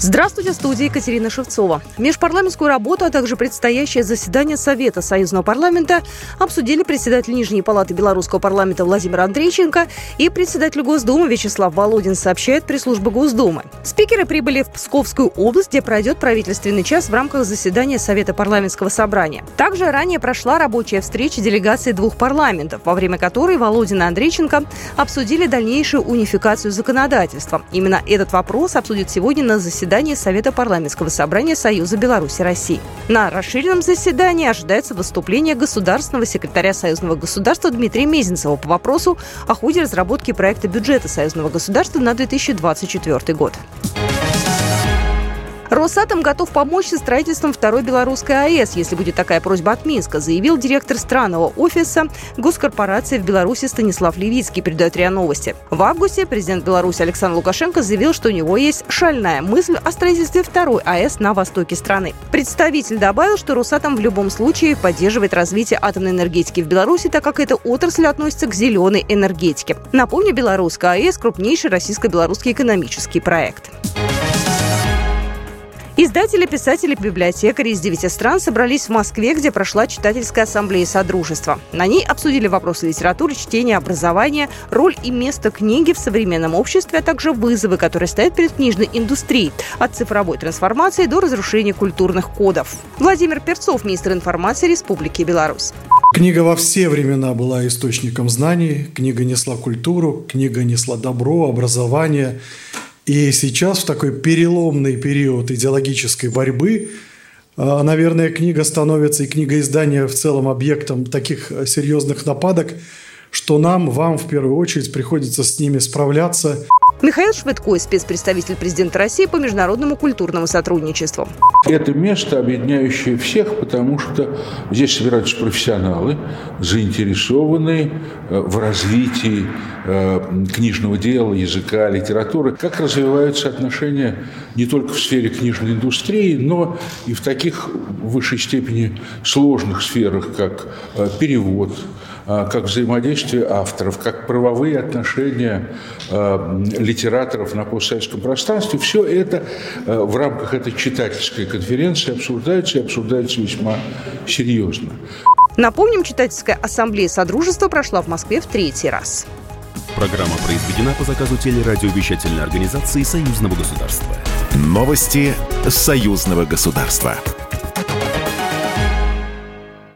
Здравствуйте, студия Екатерина Шевцова. Межпарламентскую работу, а также предстоящее заседание Совета Союзного парламента обсудили председатель Нижней палаты Белорусского парламента Владимир Андрейченко и председатель Госдумы Вячеслав Володин, сообщает пресс-служба Госдумы. Спикеры прибыли в Псковскую область, где пройдет правительственный час в рамках заседания Совета парламентского собрания. Также ранее прошла рабочая встреча делегации двух парламентов, во время которой Володин и Андрейченко обсудили дальнейшую унификацию законодательства. Именно этот вопрос обсудят сегодня на заседании заседании Совета парламентского собрания Союза Беларуси России. На расширенном заседании ожидается выступление государственного секретаря Союзного государства Дмитрия Мезенцева по вопросу о ходе разработки проекта бюджета Союзного государства на 2024 год. Росатом готов помочь со строительством второй белорусской АЭС, если будет такая просьба от Минска, заявил директор странного офиса госкорпорации в Беларуси Станислав Левицкий, передает РИА Новости. В августе президент Беларуси Александр Лукашенко заявил, что у него есть шальная мысль о строительстве второй АЭС на востоке страны. Представитель добавил, что Росатом в любом случае поддерживает развитие атомной энергетики в Беларуси, так как эта отрасль относится к зеленой энергетике. Напомню, белорусская АЭС – крупнейший российско-белорусский экономический проект. Издатели, писатели, библиотекари из девяти стран собрались в Москве, где прошла читательская ассамблея Содружества. На ней обсудили вопросы литературы, чтения, образования, роль и место книги в современном обществе, а также вызовы, которые стоят перед книжной индустрией, от цифровой трансформации до разрушения культурных кодов. Владимир Перцов, министр информации Республики Беларусь. Книга во все времена была источником знаний, книга несла культуру, книга несла добро, образование – и сейчас в такой переломный период идеологической борьбы, а, наверное, книга становится и книга издания в целом объектом таких серьезных нападок, что нам, вам в первую очередь приходится с ними справляться. Михаил Швыдко, спецпредставитель президента России по международному культурному сотрудничеству. Это место, объединяющее всех, потому что здесь собираются профессионалы, заинтересованные э, в развитии э, книжного дела, языка, литературы, как развиваются отношения не только в сфере книжной индустрии, но и в таких в высшей степени сложных сферах, как э, перевод, как взаимодействие авторов, как правовые отношения а, литераторов на постсоветском пространстве. Все это а, в рамках этой читательской конференции обсуждается и обсуждается весьма серьезно. Напомним, читательская ассамблея Содружества прошла в Москве в третий раз. Программа произведена по заказу телерадиовещательной организации Союзного государства. Новости Союзного государства.